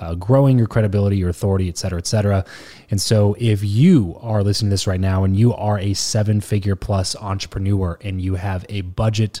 uh, growing your credibility, your authority, et cetera, et cetera. And so, if you are listening to this right now and you are a seven figure plus entrepreneur and you have a budget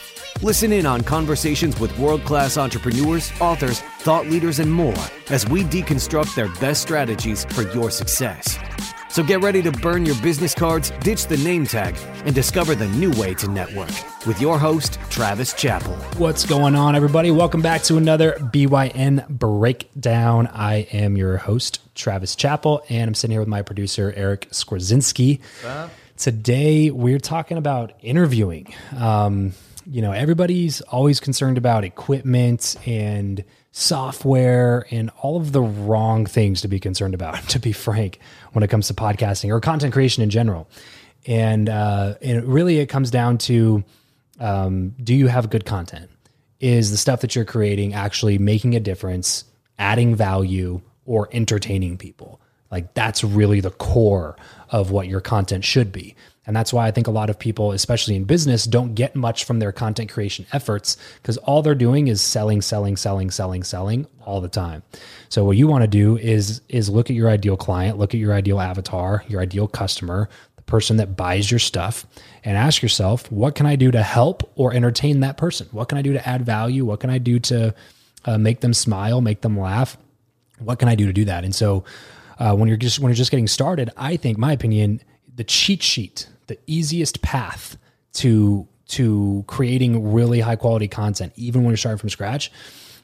Listen in on conversations with world class entrepreneurs, authors, thought leaders, and more as we deconstruct their best strategies for your success. So get ready to burn your business cards, ditch the name tag, and discover the new way to network with your host, Travis Chappell. What's going on, everybody? Welcome back to another BYN Breakdown. I am your host, Travis Chappell, and I'm sitting here with my producer, Eric Skwarczynski. Today, we're talking about interviewing. Um, you know, everybody's always concerned about equipment and software and all of the wrong things to be concerned about, to be frank, when it comes to podcasting or content creation in general. And, uh, and really, it comes down to um, do you have good content? Is the stuff that you're creating actually making a difference, adding value, or entertaining people? Like, that's really the core of what your content should be. And that's why I think a lot of people, especially in business, don't get much from their content creation efforts because all they're doing is selling, selling, selling, selling, selling all the time. So what you want to do is is look at your ideal client, look at your ideal avatar, your ideal customer, the person that buys your stuff, and ask yourself, what can I do to help or entertain that person? What can I do to add value? What can I do to uh, make them smile, make them laugh? What can I do to do that? And so uh, when you're just when you're just getting started, I think my opinion the cheat sheet, the easiest path to to creating really high quality content, even when you're starting from scratch,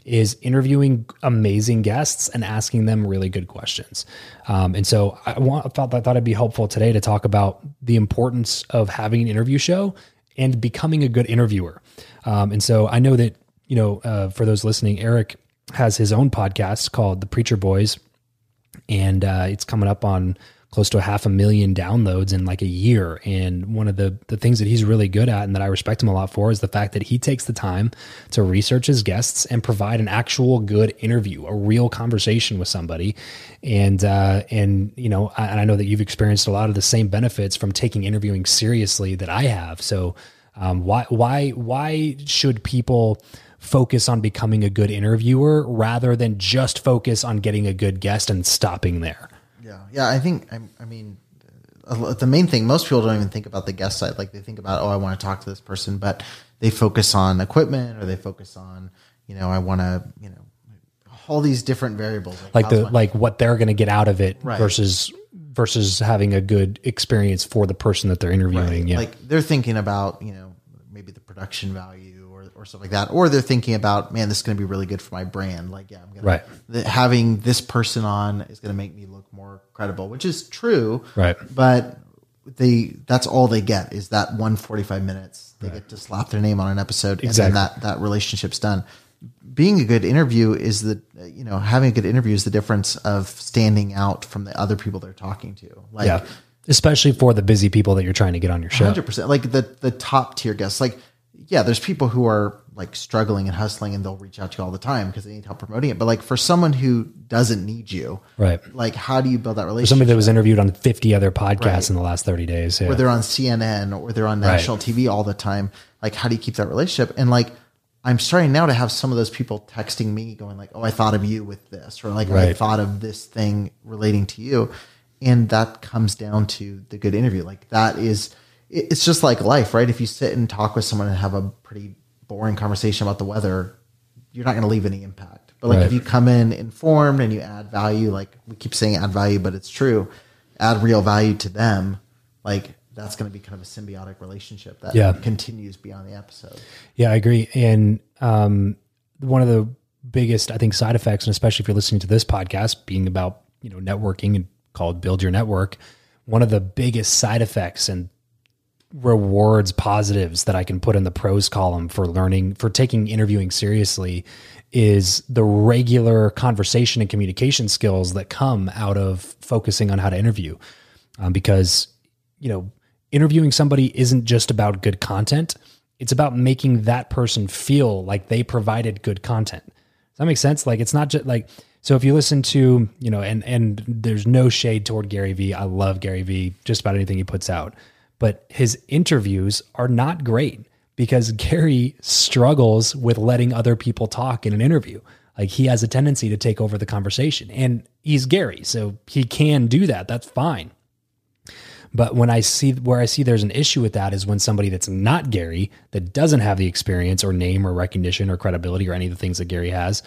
is interviewing amazing guests and asking them really good questions. Um, and so I, want, I thought I thought it'd be helpful today to talk about the importance of having an interview show and becoming a good interviewer. Um, and so I know that you know uh, for those listening, Eric has his own podcast called The Preacher Boys, and uh, it's coming up on close to a half a million downloads in like a year. And one of the the things that he's really good at and that I respect him a lot for is the fact that he takes the time to research his guests and provide an actual good interview, a real conversation with somebody. And uh, and you know, I, I know that you've experienced a lot of the same benefits from taking interviewing seriously that I have. So um, why why why should people focus on becoming a good interviewer rather than just focus on getting a good guest and stopping there? Yeah, yeah. I think I, I mean the main thing most people don't even think about the guest side. Like they think about oh, I want to talk to this person, but they focus on equipment or they focus on you know I want to you know all these different variables like, like the like what they're going to get out of it right. versus versus having a good experience for the person that they're interviewing. Yeah. Like they're thinking about, you know, maybe the production value or, stuff like that. Or they're thinking about, man, this is going to be really good for my brand. Like, yeah, I'm going Right. to, having this person on is going to make me look more credible, which is true. Right. But they, that's all they get is that one 45 minutes. They get to slap their name on an episode Exactly. and then that, that relationship's done. Being a good interview is the, you know, having a good interview is the difference of standing out from the other people they're talking to. Like, yeah. Especially for the busy people that you're trying to get on your show. Hundred percent. Like the the top tier guests. Like, yeah, there's people who are like struggling and hustling, and they'll reach out to you all the time because they need help promoting it. But like for someone who doesn't need you, Right. Like, how do you build that relationship? Somebody that was interviewed on 50 other podcasts Right. in the last 30 days. Yeah. Or they're on CNN or they're on national TV all the time. Like, how do you keep that relationship? And like, I'm starting now to have some of those people texting me, going like, "Oh, I thought of you with this," or like, "I thought of this thing relating to you," and that comes down to the good interview. Like that is, it's just like life, right? If you sit and talk with someone and have a pretty boring conversation about the weather, you're not going to leave any impact. But like Right. if you come in informed and you add value, like we keep saying add value, but it's true, add real value to them, like that's going to be kind of a symbiotic relationship that Yeah. continues beyond the episode. Yeah, I agree. And um, one of the biggest, I think, side effects, and especially if you're listening to this podcast, being about you know networking and called Build Your Network, one of the biggest side effects and rewards positives that I can put in the pros column for learning for taking interviewing seriously is the regular conversation and communication skills that come out of focusing on how to interview. Um, because you know interviewing somebody isn't just about good content. It's about making that person feel like they provided good content. Does that make sense? Like it's not just like so if you listen to you know and and there's no shade toward gary vee. I love gary vee just about anything he puts out but his interviews are not great because gary struggles with letting other people talk in an interview. Like he has a tendency to take over the conversation and he's gary so he can do that. That's fine. But when I see where I see there's an issue with that is when somebody that's not Gary, that doesn't have the experience or name or recognition or credibility or any of the things that Gary has,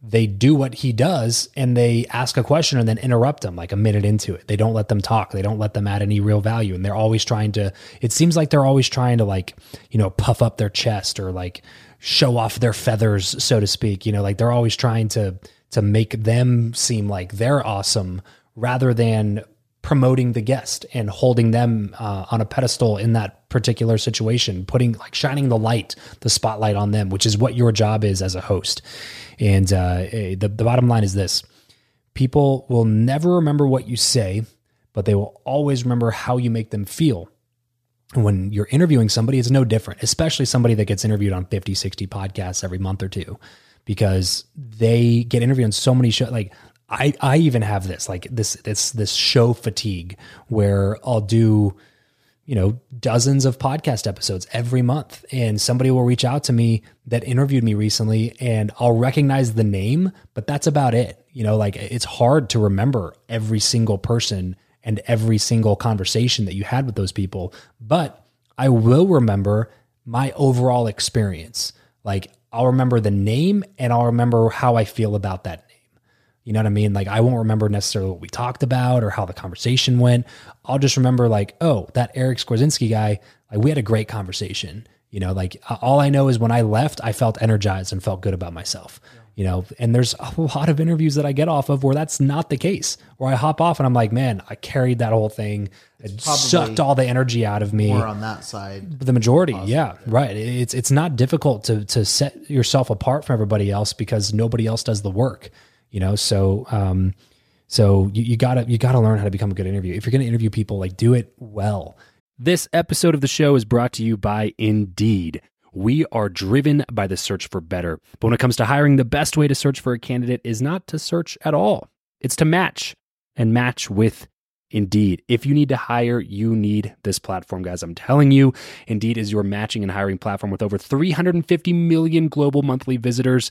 they do what he does and they ask a question and then interrupt them like a minute into it. They don't let them talk. They don't let them add any real value. And they're always trying to, it seems like they're always trying to like, you know, puff up their chest or like show off their feathers, so to speak. You know, like they're always trying to, to make them seem like they're awesome rather than promoting the guest and holding them uh, on a pedestal in that particular situation, putting like shining the light, the spotlight on them, which is what your job is as a host. And uh, eh, the, the bottom line is this people will never remember what you say, but they will always remember how you make them feel. And when you're interviewing somebody, it's no different, especially somebody that gets interviewed on 50, 60 podcasts every month or two, because they get interviewed on so many shows. Like I, I even have this, like this, this, this show fatigue where I'll do, you know, dozens of podcast episodes every month. And somebody will reach out to me that interviewed me recently and I'll recognize the name, but that's about it. You know, like it's hard to remember every single person and every single conversation that you had with those people. But I will remember my overall experience. Like I'll remember the name and I'll remember how I feel about that. You know what I mean? Like I won't remember necessarily what we talked about or how the conversation went. I'll just remember like, oh, that Eric Skwarczynski guy, like we had a great conversation. You know, like all I know is when I left, I felt energized and felt good about myself. You know, and there's a lot of interviews that I get off of where that's not the case. Where I hop off and I'm like, man, I carried that whole thing. It probably sucked all the energy out of me. More on that side. The majority, yeah, right. It's it's not difficult to to set yourself apart from everybody else because nobody else does the work, you know. So, um, so you, you gotta you gotta learn how to become a good interview. If you're gonna interview people, like do it well. This episode of the show is brought to you by Indeed. We are driven by the search for better. But when it comes to hiring, the best way to search for a candidate is not to search at all. It's to match and match with Indeed. If you need to hire, you need this platform, guys. I'm telling you, Indeed is your matching and hiring platform with over 350 million global monthly visitors,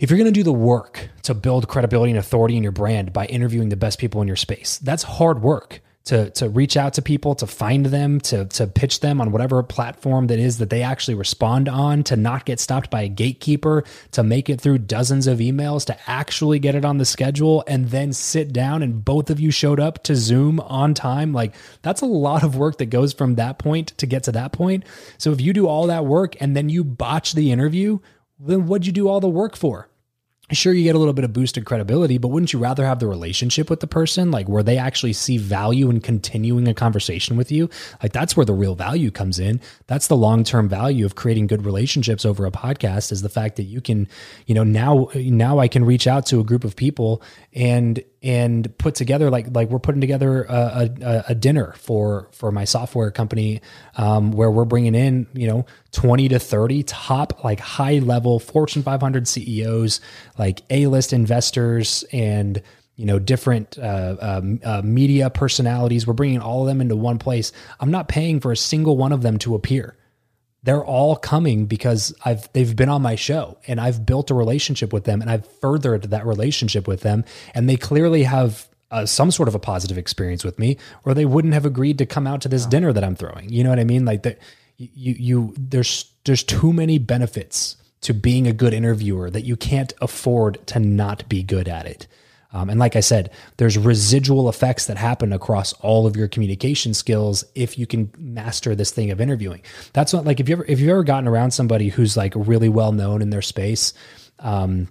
if you're going to do the work to build credibility and authority in your brand by interviewing the best people in your space, that's hard work to to reach out to people, to find them, to to pitch them on whatever platform that is that they actually respond on, to not get stopped by a gatekeeper, to make it through dozens of emails, to actually get it on the schedule and then sit down and both of you showed up to Zoom on time. Like that's a lot of work that goes from that point to get to that point. So if you do all that work and then you botch the interview, then what'd you do all the work for? sure you get a little bit of boosted credibility but wouldn't you rather have the relationship with the person? Like where they actually see value in continuing a conversation with you? Like that's where the real value comes in. That's the long-term value of creating good relationships over a podcast is the fact that you can you know now now i can reach out to a group of people and and put together like like we're putting together a, a, a dinner for for my software company um, where we're bringing in you know 20 to 30 top like high level fortune 500 ceos like a-list investors and you know different uh, um, uh, media personalities. We're bringing all of them into one place. I'm not paying for a single one of them to appear they're all coming because I've they've been on my show and I've built a relationship with them and I've furthered that relationship with them and they clearly have uh, some sort of a positive experience with me or they wouldn't have agreed to come out to this dinner that I'm throwing. You know what I mean? Like that you you there's there's too many benefits to being a good interviewer that you can't afford to not be good at it. Um, and like I said, there's residual effects that happen across all of your communication skills if you can master this thing of interviewing. That's not like if you ever if you've ever gotten around somebody who's like really well known in their space, um,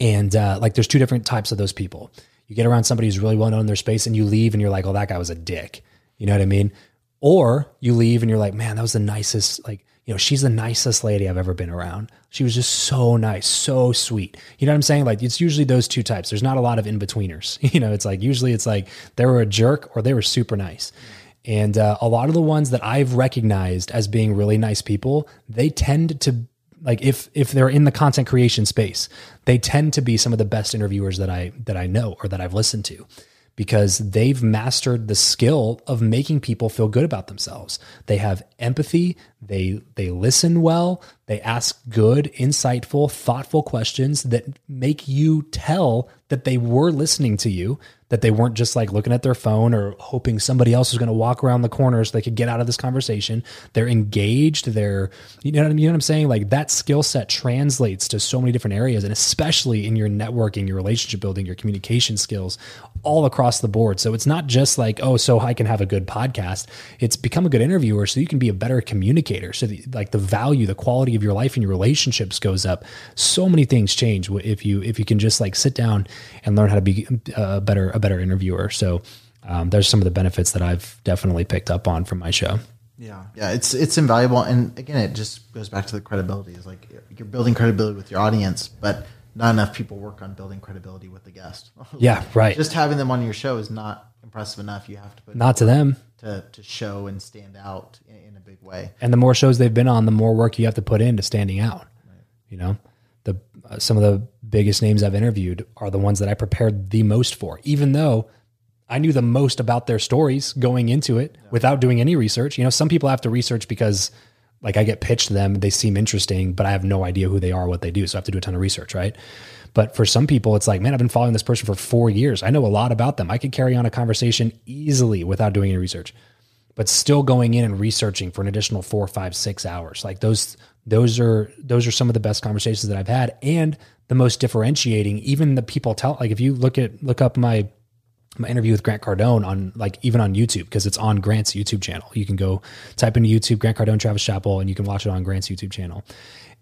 and uh, like there's two different types of those people. You get around somebody who's really well known in their space, and you leave, and you're like, "Oh, that guy was a dick." You know what I mean? Or you leave, and you're like, "Man, that was the nicest." Like you know, she's the nicest lady I've ever been around. She was just so nice, so sweet. You know what I'm saying? Like it's usually those two types. There's not a lot of in betweeners. You know, it's like usually it's like they were a jerk or they were super nice. And uh, a lot of the ones that I've recognized as being really nice people, they tend to like if if they're in the content creation space, they tend to be some of the best interviewers that I that I know or that I've listened to because they've mastered the skill of making people feel good about themselves. They have empathy, they they listen well, they ask good, insightful, thoughtful questions that make you tell that they were listening to you that they weren't just like looking at their phone or hoping somebody else was going to walk around the corner so they could get out of this conversation. They're engaged. They're, you know what I mean? You know what I'm saying? Like that skill set translates to so many different areas and especially in your networking, your relationship building, your communication skills all across the board. So it's not just like, oh, so I can have a good podcast. It's become a good interviewer so you can be a better communicator. So the, like the value, the quality of your life and your relationships goes up. So many things change if you, if you can just like sit down and learn how to be a better, a better interviewer. So um, there's some of the benefits that I've definitely picked up on from my show. Yeah, yeah, it's it's invaluable, and again, it just goes back to the credibility. Is like you're building credibility with your audience, but not enough people work on building credibility with the guest. Yeah, right. Just having them on your show is not impressive enough. You have to put not to them to to show and stand out in, in, a big way. And the more shows they've been on, the more work you have to put into standing out. Right. You know, the uh, some of the biggest names I've interviewed are the ones that I prepared the most for, even though I knew the most about their stories going into it without doing any research. You know, some people have to research because like I get pitched to them, they seem interesting, but I have no idea who they are, what they do. So I have to do a ton of research, right? But for some people, it's like, man, I've been following this person for four years. I know a lot about them. I could carry on a conversation easily without doing any research, but still going in and researching for an additional four, five, six hours. Like those, those are those are some of the best conversations that I've had and the most differentiating. Even the people tell, like if you look at look up my my interview with Grant Cardone on like even on YouTube because it's on Grant's YouTube channel. You can go type into YouTube Grant Cardone Travis Chappell and you can watch it on Grant's YouTube channel.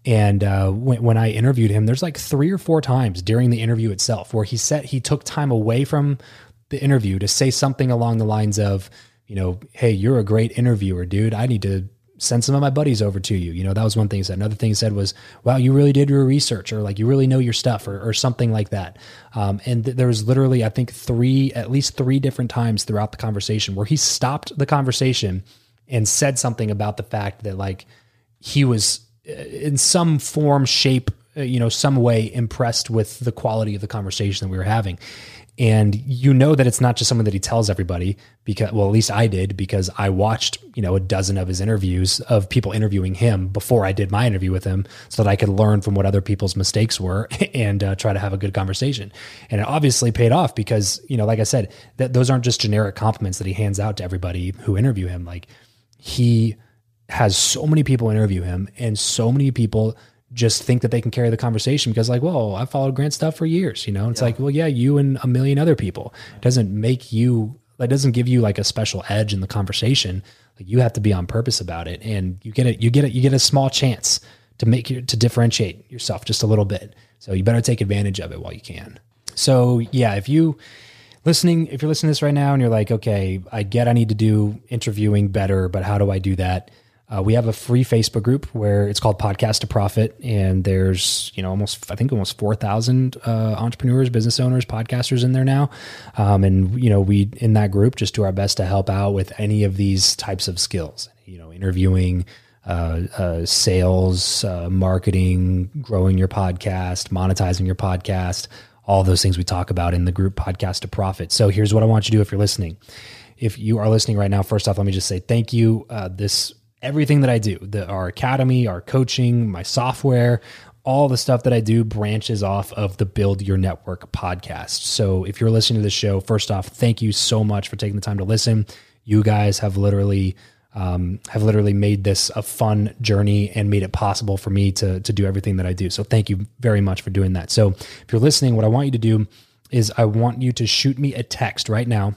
And uh, when, when I interviewed him, there's like three or four times during the interview itself where he said he took time away from the interview to say something along the lines of, you know, hey, you're a great interviewer, dude. I need to send some of my buddies over to you. You know, that was one thing he said. Another thing he said was, wow, you really did your research or like you really know your stuff or, or something like that. Um, and th- there was literally, I think, three, at least three different times throughout the conversation where he stopped the conversation and said something about the fact that like he was uh, in some form, shape, uh, you know, some way impressed with the quality of the conversation that we were having and you know that it's not just someone that he tells everybody because well at least i did because i watched you know a dozen of his interviews of people interviewing him before i did my interview with him so that i could learn from what other people's mistakes were and uh, try to have a good conversation. And it obviously paid off because you know like i said that those aren't just generic compliments that he hands out to everybody who interview him. Like he has so many people interview him and so many people just think that they can carry the conversation because like, well, I followed Grant stuff for years, you know? It's yeah. like, well, yeah, you and a million other people. It doesn't make you that doesn't give you like a special edge in the conversation. Like you have to be on purpose about it. And you get it, you get it, you get a small chance to make you to differentiate yourself just a little bit. So you better take advantage of it while you can. So yeah, if you listening, if you're listening to this right now and you're like, okay, I get I need to do interviewing better, but how do I do that? Uh, we have a free Facebook group where it's called Podcast to Profit, and there's you know almost I think almost four thousand uh, entrepreneurs, business owners, podcasters in there now, um, and you know we in that group just do our best to help out with any of these types of skills. You know, interviewing, uh, uh sales, uh, marketing, growing your podcast, monetizing your podcast, all those things we talk about in the group Podcast to Profit. So here's what I want you to do if you're listening. If you are listening right now, first off, let me just say thank you. Uh, this everything that I do, the, our academy, our coaching, my software, all the stuff that I do branches off of the Build Your Network podcast. So if you're listening to the show, first off, thank you so much for taking the time to listen. You guys have literally um, have literally made this a fun journey and made it possible for me to to do everything that I do. So thank you very much for doing that. So if you're listening, what I want you to do is I want you to shoot me a text right now.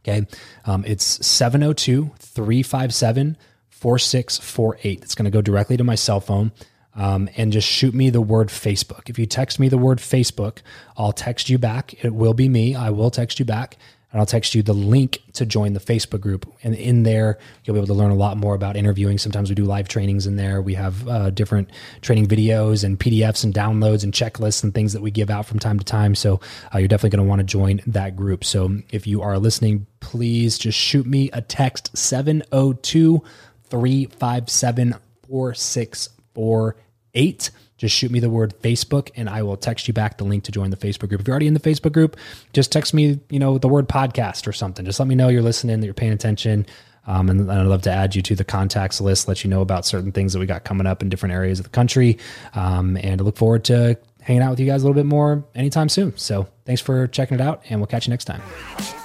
Okay. Um, it's 702 357 4648. It's going to go directly to my cell phone. Um, and just shoot me the word Facebook. If you text me the word Facebook, I'll text you back. It will be me. I will text you back and I'll text you the link to join the Facebook group. And in there, you'll be able to learn a lot more about interviewing. Sometimes we do live trainings in there. We have uh, different training videos and PDFs and downloads and checklists and things that we give out from time to time. So uh, you're definitely going to want to join that group. So if you are listening, please just shoot me a text 702- 357 4648. Just shoot me the word Facebook and I will text you back the link to join the Facebook group. If you're already in the Facebook group, just text me, you know, the word podcast or something. Just let me know you're listening, that you're paying attention. Um, and I'd love to add you to the contacts list, let you know about certain things that we got coming up in different areas of the country. Um, and I look forward to hanging out with you guys a little bit more anytime soon. So thanks for checking it out, and we'll catch you next time.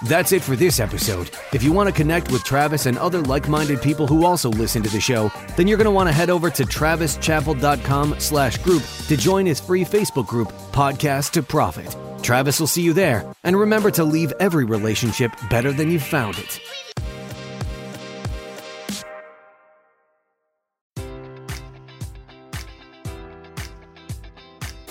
That's it for this episode. If you want to connect with Travis and other like-minded people who also listen to the show, then you're going to want to head over to travischappell.com slash group to join his free Facebook group, Podcast to Profit. Travis will see you there. And remember to leave every relationship better than you found it.